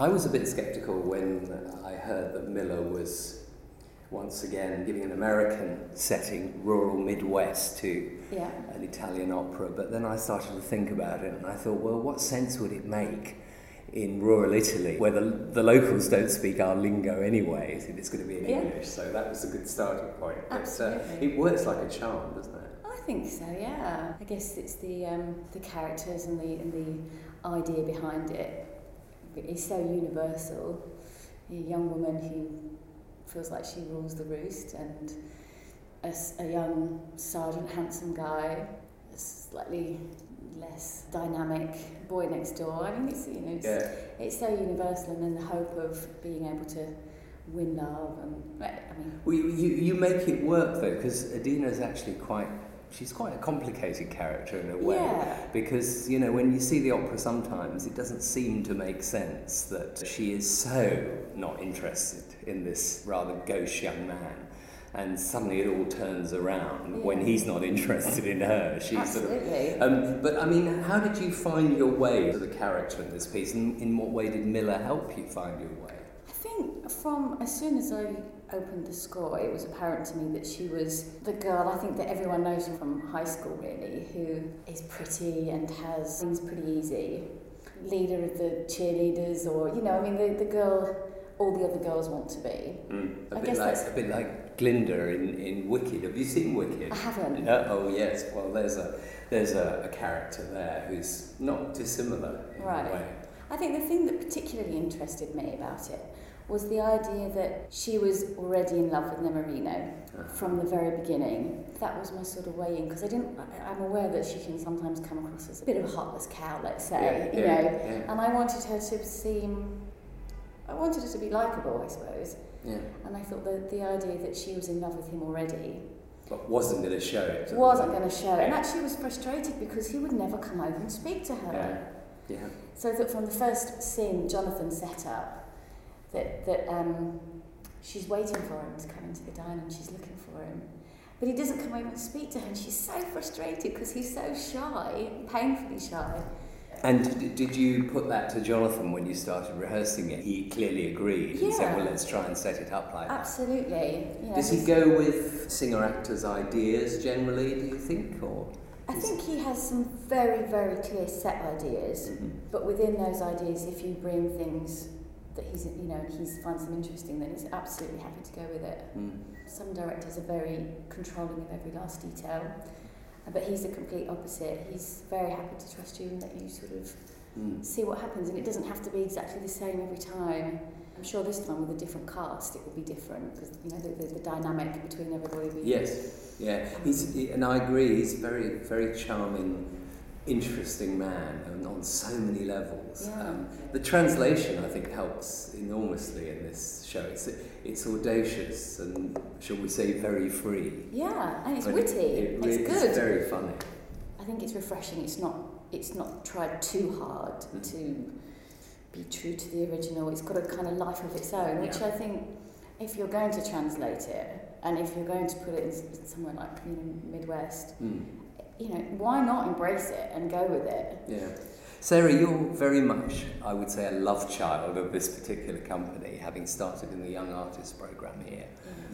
I was a bit sceptical when I heard that Miller was once again giving an American setting, rural Midwest, to Yeah. an Italian opera. But then I started to think about it and I thought, well, what sense would it make in rural Italy where the, the locals don't speak our lingo anyway? If it's going to be in Yeah. English. So that was a good starting point. But, uh, Absolutely. it works like a charm, doesn't it? I think so, yeah. I guess it's the um, the characters and the and the idea behind it. is so universal. A young woman who feels like she rules the roost, and a, a young, sergeant, handsome guy, slightly less dynamic boy next door. I mean, it's you know, it's, yeah. it's so universal, and then the hope of being able to win love and I mean. Well, you you, you make it work though, because Adina is actually quite she's quite a complicated character in a way. Yeah. Because, you know, when you see the opera sometimes, it doesn't seem to make sense that she is so not interested in this rather gauche young man. And suddenly it all turns around when he's not interested in her. She's sort of absolutely. um, but I mean, how did you find your way to the character in this piece, and in what way did Miller help you find your way? I think from as soon as I opened the score, it was apparent to me that she was the girl I think that everyone knows from high school, really, who is pretty and has things pretty easy. Leader of the cheerleaders, or, you know, I mean, the, the girl all the other girls want to be. Mm, a I bit guess like that's- a bit like Glinda in, in Wicked. Have you seen Wicked? I haven't. No? Oh yes. Well, there's a there's a, a character there who's not dissimilar in Right. a way. I think the thing that particularly interested me about it was the idea that she was already in love with Nemorino from the very beginning. That was my sort of way in because I didn't. I- I'm aware that she can sometimes come across as a bit of a heartless cow, let's say, Yeah, you yeah, know. yeah. And I wanted her to seem. I wanted her to be likable, I suppose. Yeah. And I thought that the idea that she was in love with him already But wasn't going to show it. wasn't going to show. it. And actually was frustrated because he would never come over and speak to her. Yeah. Yeah. So that from the first scene Jonathan set up, that, that um, she's waiting for him to come into the diner and she's looking for him. But he doesn't come over and speak to her and she's so frustrated because he's so shy, painfully shy. And did you put that to Jonathan when you started rehearsing it? He clearly agreed yeah. and said, "Well, let's try and set it up like that." Absolutely. Know, Does he go with singer actors' ideas generally? Do you think, or? I think he has some very, very clear set ideas, Mhm. but within those ideas, if you bring things that he's, you know, he finds them interesting, then he's absolutely happy to go with it. Mm. Some directors are very controlling of every last detail, but he's the complete opposite. He's very happy to trust you and let you sort of Mm. see what happens, and it doesn't have to be exactly the same every time. I'm sure this time with a different cast, it will be different because you know the, the, the dynamic between everybody. Yes, yeah, he's he, and I agree. He's very, very charming, interesting man, and on so many levels. Yeah. Um, the translation, I think, helps enormously in this show. It's it's audacious and, shall we say, very free. Yeah, and it's But witty. It, it really it's good. very funny. I think it's refreshing. It's not it's not tried too hard Mm. to be true to the original. It's got a kind of life of its own, which Yeah. I think if you're going to translate it and if you're going to put it in somewhere like you know Midwest, Mm. You know why not embrace it and go with it? Yeah. Sarah, you're very much, I would say, a love child of this particular company, having started in the Young Artists Programme here.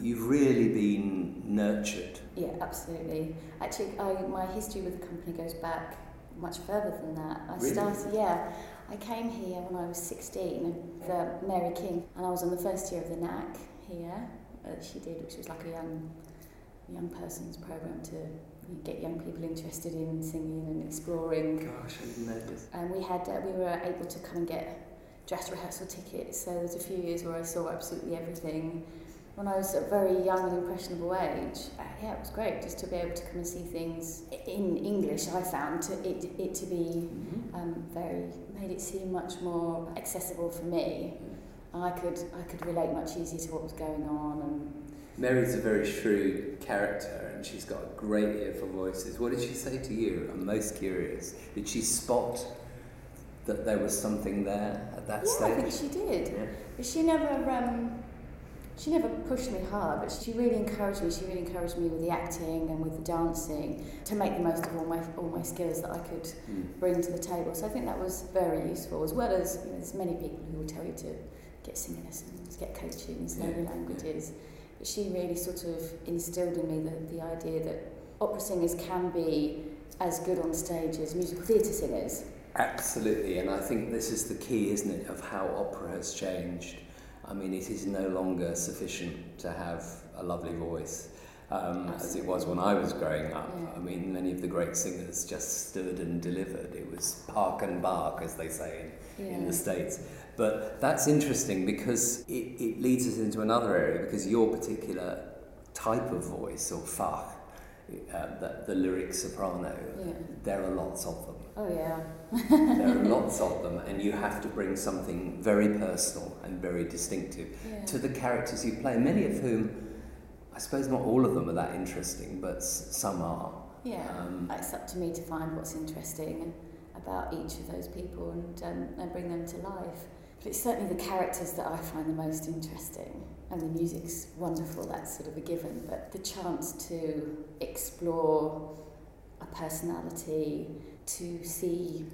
You've really been nurtured. Yeah, absolutely. Actually, I, my history with the company goes back much further than that. I Really? started, yeah, I came here when I was 16 with uh, Mary King, and I was on the first year of the NAC here. Uh, she did, which was like a young, young person's program to get young people interested in singing and exploring. Gosh, I didn't notice. And we had uh, we were able to come and get dress rehearsal tickets. So there's a few years where I saw absolutely everything. When I was at a very young and impressionable age, uh, yeah, it was great just to be able to come and see things in English. I found to, it it to be mm-hmm. um, very made it seem much more accessible for me. Mm. And I could I could relate much easier to what was going on and Mary's a very shrewd character and she's got a great ear for voices. What did she say to you? I'm most curious. Did she spot that there was something there at that yeah, I think she did. Yeah. But she never um, she never pushed me hard, but she really encouraged me. She really encouraged me with the acting and with the dancing to make the most of all my all my skills that I could Mm. bring to the table. So I think that was very useful, as well as you know, there's many people who will tell you to get singing lessons, get coaching, study Yeah, yeah. languages. But she really sort of instilled in me the, the idea that opera singers can be as good on stage as musical theatre singers. Absolutely, and I think this is the key, isn't it, of how opera has changed. I mean, it is no longer sufficient to have a lovely voice. Um, as it was when I was growing up. Yeah. I mean, many of the great singers just stood and delivered. It was park and bark, as they say in, in the States. But that's interesting because it, it leads us into another area because your particular type of voice, or fach, uh, the, the lyric soprano, Yeah. there are lots of them. Oh yeah. There are lots of them, and you have to bring something very personal and very distinctive Yeah. to the characters you play, many of whom, I suppose not all of them are that interesting, but s- some are. Yeah, Um, it's up to me to find what's interesting about each of those people and, um, and bring them to life. But it's certainly the characters that I find the most interesting. And the music's wonderful, that's sort of a given. But the chance to explore a personality, to see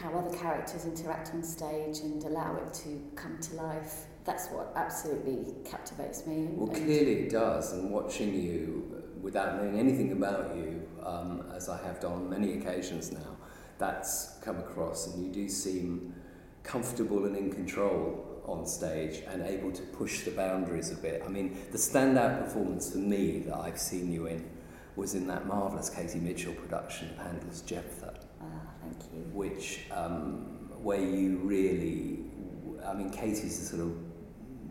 how other characters interact on stage and allow it to come to life, that's what absolutely captivates me. Well, clearly it does, and watching you uh, without knowing anything about you, um, as I have done on many occasions now, that's come across, and you do seem comfortable and in control on stage and able to push the boundaries a bit. I mean, the standout performance for me that I've seen you in was in that marvellous Katie Mitchell production of Handel's Jephthah Ah, thank you. which um, where you really, I mean, Katie's the sort of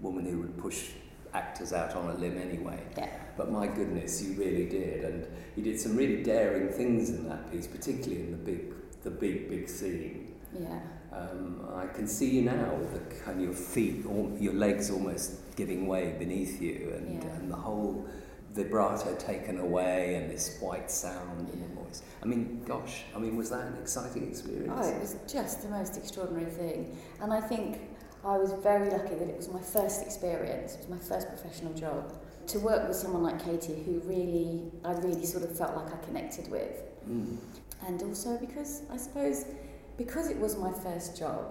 woman who would push actors out on a limb anyway. Yeah. But my goodness, you really did, and you did some really daring things in that piece, particularly in the big, the big, big scene. Yeah. Um, I can see you now the kind of your feet, your legs almost giving way beneath you, and, Yeah. and the whole vibrato taken away, and this white sound in the voice. I mean, gosh, I mean, was that an exciting experience? Oh, it was just the most extraordinary thing. And I think I was very lucky that it was my first experience, it was my first professional job. To work with someone like Katie, who really, I really sort of felt like I connected with. Mm. And also because, I suppose, because it was my first job,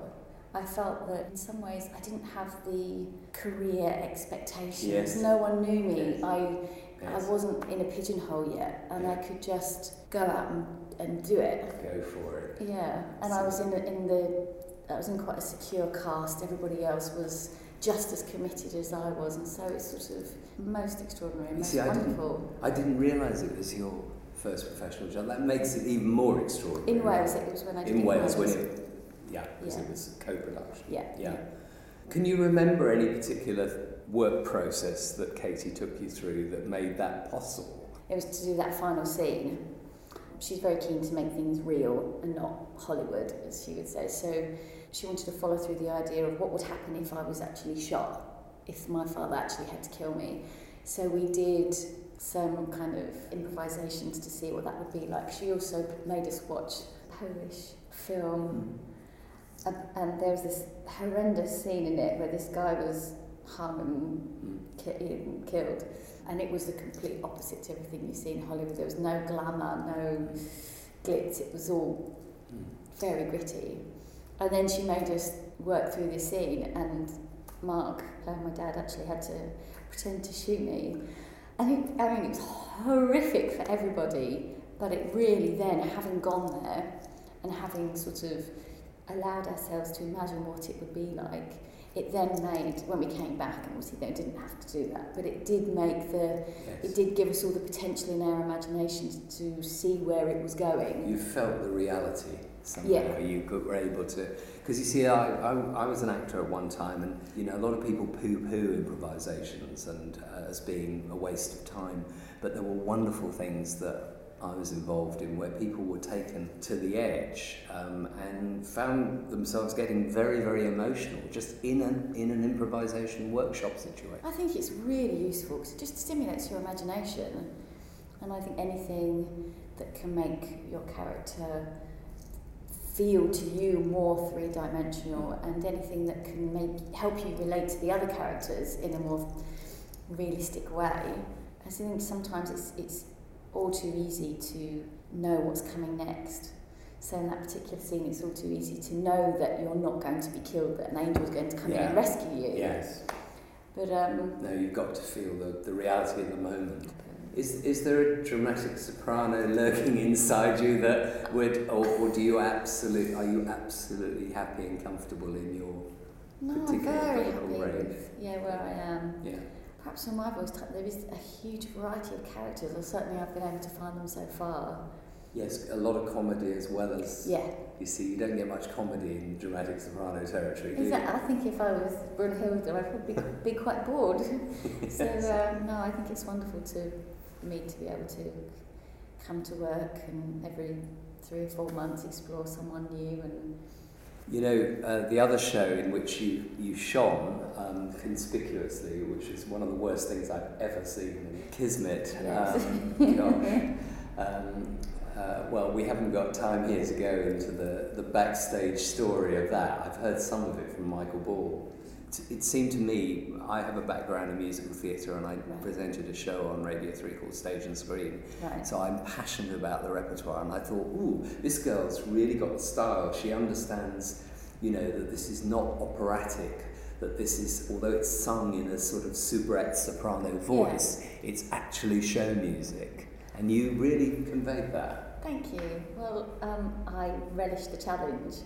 I felt that in some ways I didn't have the career expectations. Yes. No one knew me. Yes. I Yes. I wasn't in a pigeonhole yet, and I could just go out and, and do it. Go for it. Yeah, and I was in the, in the I was in quite a secure cast. Everybody else was just as committed as I was, and so it's sort of most extraordinary, most see, I didn't- wonderful. I didn't realise it was your first professional job. That makes it even more extraordinary. In Wales, it was when I did In it Wales, when it, yeah, because Yeah. it was co-production. Yeah, Yeah. Can you remember any particular work process that Katie took you through that made that possible? It was to do that final scene. She's very keen to make things real and not Hollywood, as she would say. So she wanted to follow through the idea of what would happen if I was actually shot, if my father actually had to kill me. So we did some kind of improvisations to see what that would be like. She also made us watch a Polish film, and, and there was this horrendous scene in it where this guy was hung and Mm. ki- killed. And it was the complete opposite to everything you see in Hollywood. There was no glamour, no glitz. It was all Mm. very gritty. And then she made us work through this scene, and Mark, playing my dad, actually had to pretend to shoot me. And it, I mean, it was horrific for everybody, but it really then, having gone there and having sort of allowed ourselves to imagine what it would be like, it then made when we came back and obviously they didn't have to do that but it did make the yes. it did give us all the potential in our imaginations to see where it was going you felt the reality somehow yeah. you were able to because you see I, I, I was an actor at one time and you know a lot of people poo-poo improvisations and uh, as being a waste of time but there were wonderful things that I was involved in where people were taken to the edge um, and found themselves getting very, very emotional just in an, in an improvisation workshop situation. I think it's really useful because it just stimulates your imagination. And I think anything that can make your character feel to you more three dimensional and anything that can make help you relate to the other characters in a more realistic way. I think sometimes it's it's all too easy to know what's coming next. So in that particular scene, it's all too easy to know that you're not going to be killed, that an angel is going to come in and rescue you. Yes. But um, No, you've got to feel the, the reality of the moment. Is, is there a dramatic soprano lurking inside you that would, or, or do you absolutely, are you absolutely happy and comfortable in your, no, I'm Particular very happy range. with yeah where I am. yeah? Perhaps in my voice type, there is a huge variety of characters, or certainly I've been able to find them so far. Yes, a lot of comedy as well as, Yeah, you see, you don't get much comedy in dramatic soprano territory, exactly. I think if I was Brunhilde, I'd probably be quite bored. So um, no, I think it's wonderful to for me to be able to come to work and every three or four months explore someone new and You know, uh, the other show in which you, you shone um, conspicuously, which is one of the worst things I've ever seen, Kismet. Um. Um, uh, well, we haven't got time here to go into the, the backstage story of that. I've heard some of it from Michael Ball. It, seemed to me, I have a background in musical theatre and I Right. presented a show on Radio 3 called Stage and Screen. right. So I'm passionate about the repertoire, and I thought, ooh, this girl's really got the style. She understands, you know, that this is not operatic. That this is, although it's sung in a sort of soubrette soprano voice, it's actually show music, and you really conveyed that. Thank you. Well, um, I relish the challenge,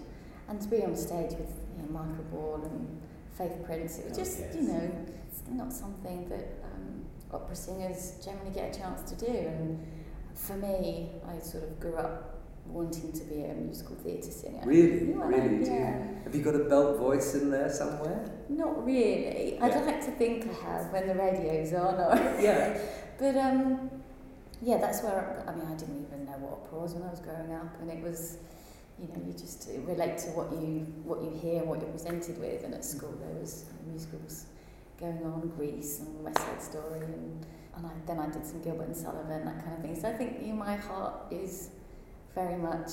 and to be on stage with you know, Michael Ball and Faith Prince, it was Oh, just yes. you know it's not something that um, opera singers generally get a chance to do. And for me, I sort of grew up wanting to be a musical theatre singer. Really, Yeah, really, do you? Have you got a belt voice in there somewhere? Not really. I'd like to think I have when the radio's on. Or Yeah. But um, yeah, that's where I mean I didn't even know what opera was when I was growing up, and it was, you know, you just relate to what you what you hear, what you're presented with, and at school there was musicals going on, Grease and West Side Story, and and I, then I did some Gilbert and Sullivan, that kind of thing. So I think you my heart is very much.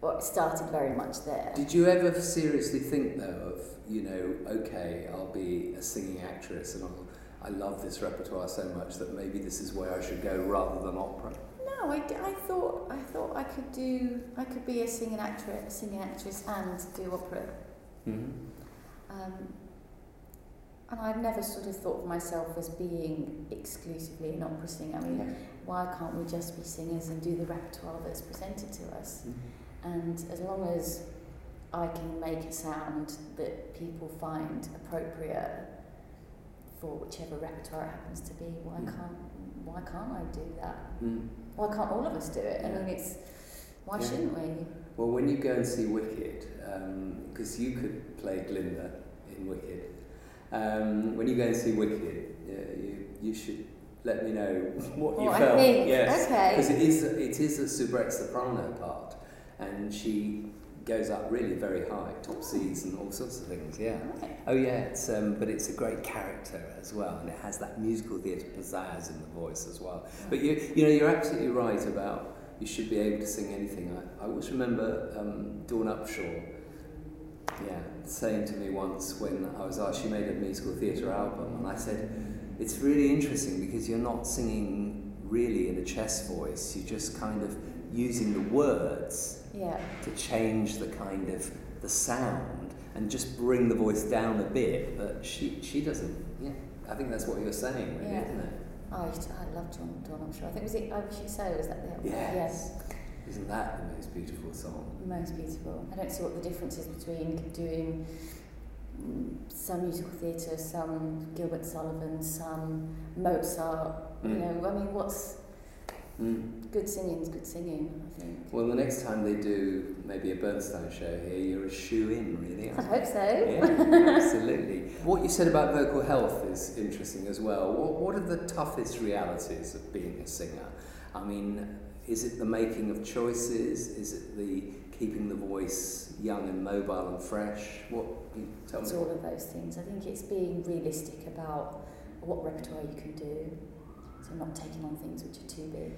Well, it started very much there. Did you ever seriously think though of you know okay I'll be a singing actress and I'll, I love this repertoire so much that maybe this is where I should go rather than opera? No, I, I thought I thought I could do I could be a singing actress, a singing actress, and do opera. Mm-hmm. Um, and I've never sort of thought of myself as being exclusively an opera singer. I mean, why can't we just be singers and do the repertoire that's presented to us? And as long as I can make a sound that people find appropriate for whichever repertoire it happens to be, why Mm. can't why can't I do that? Mm. Why can't all of us do it? I mean, it's why Yeah. shouldn't we? Well, when you go and see Wicked, because you could play Glinda in Wicked, um, when you go and see Wicked, uh, you, you should let me know what you I felt. think, Yes, okay. because it is it is a soubrette soprano part, and she goes up really very high, top C's and all sorts of things. Yeah. Okay. Oh yeah, it's um, but it's a great character as well, and it has that musical theatre pizzazz in the voice as well. But you, you know, you're absolutely right about you should be able to sing anything. I, I always remember um, Dawn Upshaw, yeah, saying to me once when I was asked, she made a musical theatre album, and I said, it's really interesting because you're not singing really in a chest voice. You're just kind of using the words Yeah. to change the kind of the sound and just bring the voice down a bit. But she she doesn't. Yeah, I think that's what you're saying, really, Yeah. isn't it? Oh, I, used to, I love John Dawn I'm sure. I think was it I Wish It So, was that the Yes. Isn't that the most beautiful song? Most beautiful. I don't see what the difference is between doing some musical theatre, some Gilbert Sullivan, some Mozart. You Mm. know, I mean, what's Mm. good singing is good singing, I think. Well, the next time they do maybe a Bernstein show here, you're a shoe in, really. I hope so. Yeah, absolutely. What you said about vocal health is interesting as well. What, what are the toughest realities of being a singer? I mean, is it the making of choices? Is it the keeping the voice young and mobile and fresh? What you tell It's me? all of those things. I think it's being realistic about what repertoire you can do, so not taking on things which are too big.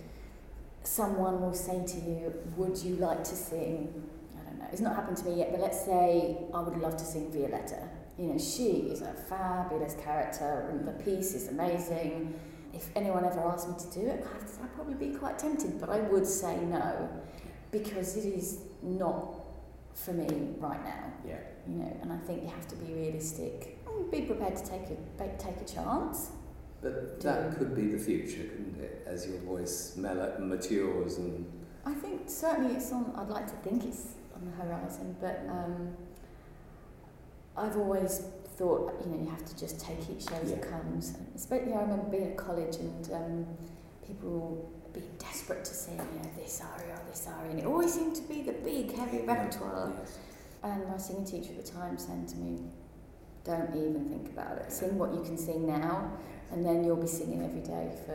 Someone will say to you, "Would you like to sing?" I don't know. It's not happened to me yet, but let's say I would love to sing Violetta. You know, she is a fabulous character, and the piece is amazing. If anyone ever asked me to do it, I'd, probably be quite tempted, but I would say no because it is not for me right now. Yeah. You know, and I think you have to be realistic and be prepared to take a take a chance. But that could be the future, couldn't it? As your voice matures and. I think certainly it's on. I'd like to think it's on the horizon, but um, I've always thought you know you have to just take each show as Yeah. it comes. Especially, I remember being at college and um, people being desperate to sing, you know, this aria or this aria, and it always seemed to be the big, heavy repertoire. Yes. And my singing teacher at the time said to me, "Don't even think about it. Sing what you can sing now, and then you'll be singing every day for."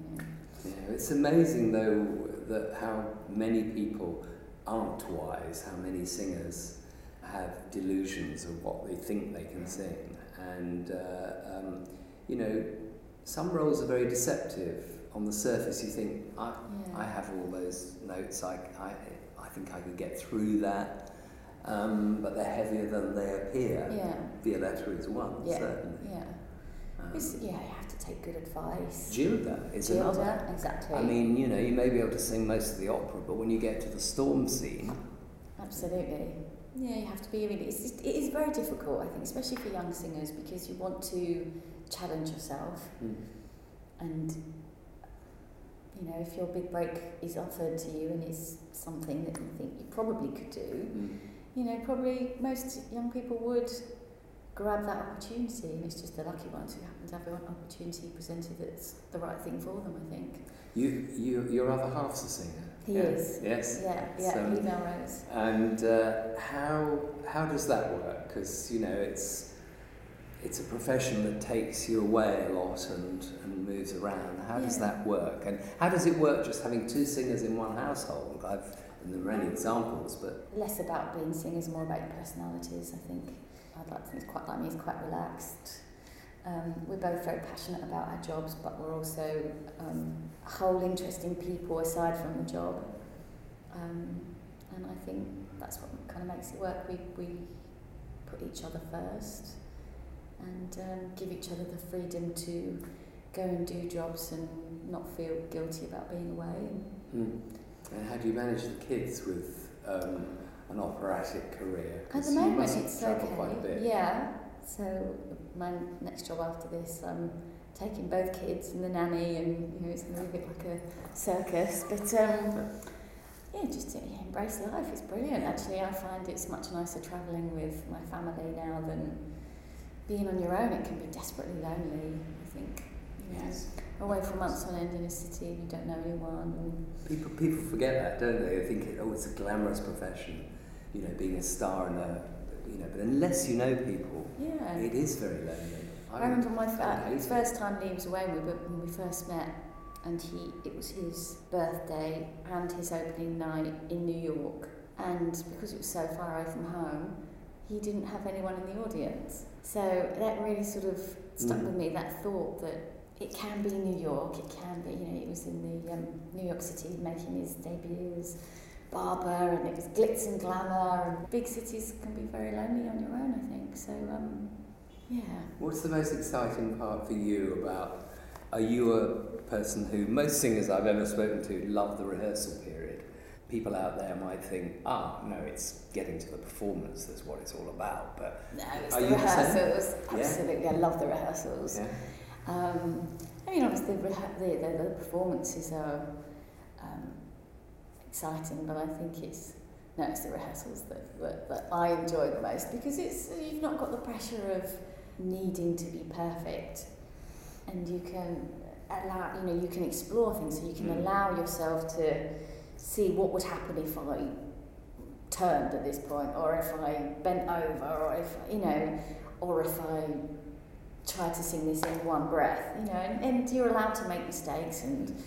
You know. Yeah, it's amazing though that how many people aren't wise, how many singers have delusions of what they think they can sing. And, uh, um, you know, some roles are very deceptive. On the surface, you think, I, Yeah. I have all those notes, I, I, I think I can get through that. Um, but they're heavier than they appear. Yeah. Violetta is one, Yeah. certainly. Yeah. Um, It's, yeah, you have to take good advice. Gilda is another. Exactly. I mean, you know, you may be able to sing most of the opera, but when you get to the storm scene, Absolutely. Yeah, you have to be really. It's just, it is very difficult, I think, especially for young singers, because you want to challenge yourself, and you know, if your big break is offered to you and it's something that you think you probably could do, you know, probably most young people would grab that opportunity, and it's just the lucky ones who happen to have an opportunity presented that's the right thing for them. I think. you, you, your other half's a singer. He yeah. is. Yes. Yeah, yeah, So- Leigh Melrose. And uh, how how does that work? Because you know, it's it's a profession that takes you away a lot and, and moves around. How does that work? And how does it work just having two singers in one household? I've and there are many examples, but less about being singers, more about your personalities. I think I'd like to think it's quite like me. He's quite relaxed. Um, we're both very passionate about our jobs, but we're also um, whole interesting people aside from the job. Um, and I think that's what kind of makes it work. We we put each other first and um, give each other the freedom to go and do jobs and not feel guilty about being away. Hmm. and how do you manage the kids with um, an operatic career? At the moment, it's okay. quite a bit. Yeah. So my next job after this, I'm taking both kids and the nanny, and you know it's going to be a bit like a circus. But um, yeah, just yeah, embrace life. It's brilliant. Actually, I find it's much nicer travelling with my family now than being on your own. It can be desperately lonely. I think. You know, Yes. Away for months on end in a city and you don't know anyone. And People people forget that, don't they? They think oh, it's a glamorous profession, you know, being a star and a, you know. But unless you know people, yeah. it is very lonely. I remember my I uh, it. first time Leigh was away when we, when we first met, and he it was his birthday and his opening night in New York, and because it was so far away from home, he didn't have anyone in the audience. So that really sort of stuck Mm. with me. That thought that it can be New York, it can be. You know, it was in the um, New York City making his debut as Barber, and it was glitz and glamour. And big cities can be very lonely on your own, I think. So um, yeah. What's the most exciting part for you about? Are you a person who most singers I've ever spoken to love the rehearsal period? People out there might think, ah, no, it's getting to the performance. That's what it's all about. But No, it's Are the you the rehearsals. Yeah. Absolutely, I love the rehearsals. yeah, Um, I mean, obviously, the, the, the, performances are exciting, but I think it's no, it's the rehearsals that, that, that I enjoy the most because it's you've not got the pressure of needing to be perfect, and you can allow you know you can explore things, so you can Mm. allow yourself to see what would happen if I turned at this point, or if I bent over, or if you know, or if I tried to sing this in one breath, you know, and, and you're allowed to make mistakes and.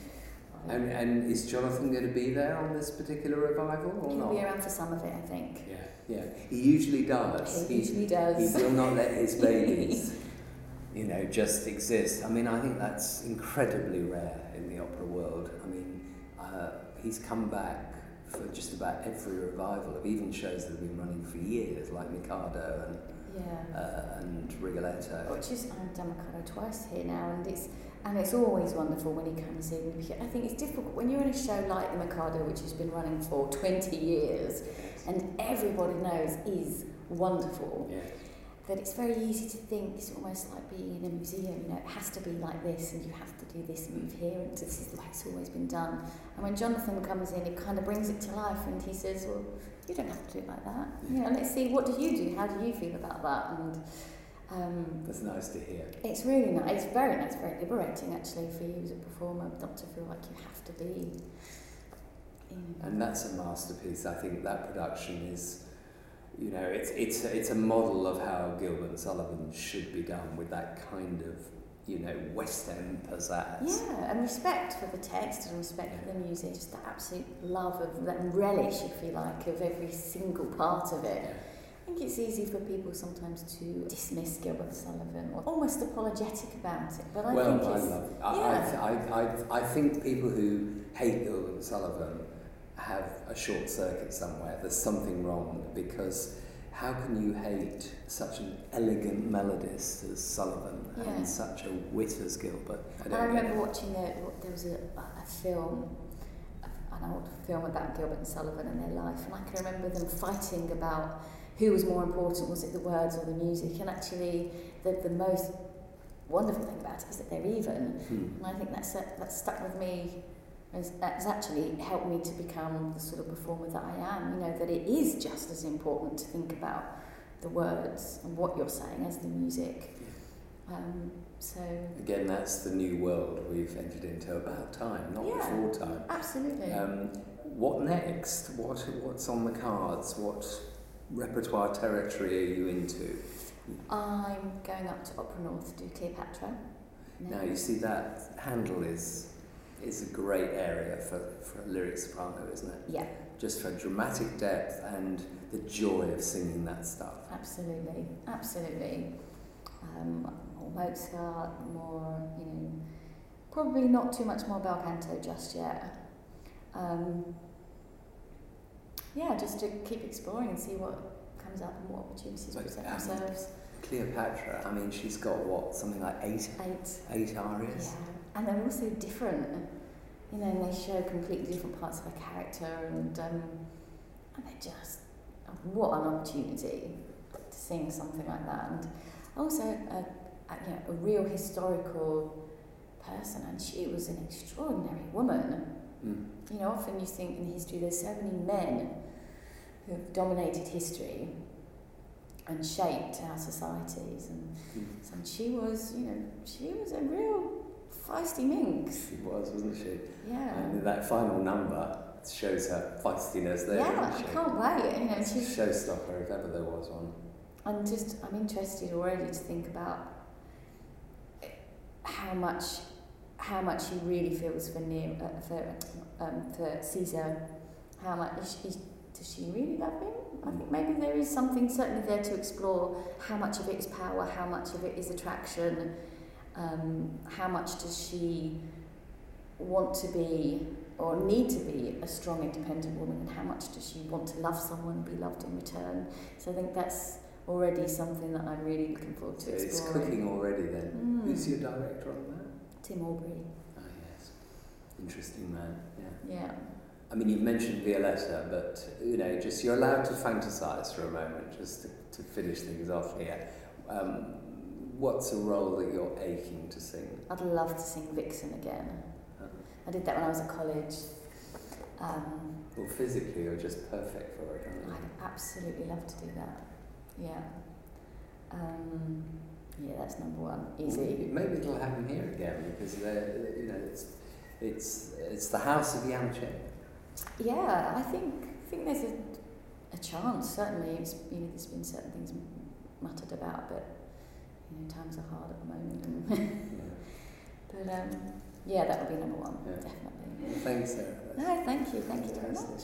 And and is Jonathan going to be there on this particular revival or He'll not? be around for some of it, I think. Yeah, yeah. He usually does. He usually does. He will not let his babies, you know, just exist. I mean, I think that's incredibly rare in the opera world. I mean, uh, he's come back for just about every revival of even shows that have been running for years, like Mikado and Yeah. uh, and Rigoletto. Which is I've done Mikado twice here now, and it's And it's always wonderful when he comes in. I think it's difficult when you're in a show like The Mikado, which has been running for 20 years and everybody knows is wonderful, yeah. that it's very easy to think it's almost like being in a museum. You know, it has to be like this and you have to do this move here and this is the way it's always been done. And when Jonathan comes in, it kind of brings it to life and he says, well, you don't have to do it like that. You know, let's see, what do you do? How do you feel about that? And um, That's nice to hear. it's really nice. It's very nice, very liberating actually for you as a performer, not to feel like you have to be. And that's a masterpiece. I think that production is, you know, it's it's a, it's a model of how Gilbert and Sullivan should be done with that kind of, you know, West End pizzazz. yeah, and respect for the text and respect for the music, just the absolute love of that relish, if you like, of every single part of it. I think it's easy for people sometimes to dismiss Gilbert Sullivan or almost apologetic about it, but I well, think I it's love it. I, yeah. I, I, I think people who hate Gilbert Sullivan have a short circuit somewhere. There's something wrong because how can you hate such an elegant melodist as Sullivan Yeah. and such a wit as Gilbert? I I remember watching a, there was a, a film, an old film about Gilbert and Sullivan and their life, and I can remember them fighting about who was more important, was it the words or the music? And actually, the, the most wonderful thing about it is that they're even. Hmm. And I think that's, that's stuck with me, has actually helped me to become the sort of performer that I am. You know, that it is just as important to think about the words and what you're saying as the music. Um, so, Again, that's the new world we've entered into about time, not Yeah. before time. absolutely. Um, what next? What what's on the cards? What repertoire territory are you into? I'm going up to Opera North to do Cleopatra. Now you see that Handel is is a great area for, for a lyric soprano, isn't it? Yeah, Just for dramatic depth and the joy of singing that stuff. absolutely, absolutely. Um, more Mozart, more, you know, probably not too much more bel canto just yet. Um, yeah, just to keep exploring and see what comes up and what opportunities But, present um, themselves. Cleopatra, I mean, she's got what something like eight Eight. eight arias. Yeah, and they're also different. You know, and they show completely different parts of her character, and um, and they just what an opportunity to sing something like that, and also a, a you know a real historical person, and she was an extraordinary woman. Mm. You know, often you think in history there's so many men who have dominated history and shaped our societies, and Mm. so she was, you know, she was a real feisty minx. She was, wasn't she? Yeah. And that final number shows her feistiness there. yeah, I can't wait. You know, she's, showstopper if ever there was one. I'm just, I'm interested already to think about how much, how much she really feels for Nero, uh, for, um, for Caesar. How much is she, is, does she really love him? I think maybe there is something certainly there to explore. How much of it is power? How much of it is attraction? Um, how much does she want to be or need to be a strong, independent woman, and how much does she want to love someone and be loved in return? So I think that's already something that I'm really looking forward to So it's exploring. cooking already then. Mm. Who's your director on that? Tim Albery. Ah, yes. Interesting man, yeah. Yeah. I mean, you mentioned Violetta, but, you know, just you're allowed to fantasize for a moment, just to, to finish things off here. Um, what's a role that you're aching to sing? I'd love to sing Vixen again. Huh? I did that when I was at college. Um, Well, physically, you're just perfect for it, aren't you? I'd absolutely love to do that. Yeah. Um, yeah, that's number one. Easy. Maybe it'll happen here again because you know it's it's it's the house of Janáček. Yeah, I think I think there's a, a chance. Certainly, it's you know there's been certain things muttered about, but you know times are hard at the moment. Yeah. but um, yeah, that would be number one, Yeah. definitely. Thanks, Sarah. No, thank you, thank you very much.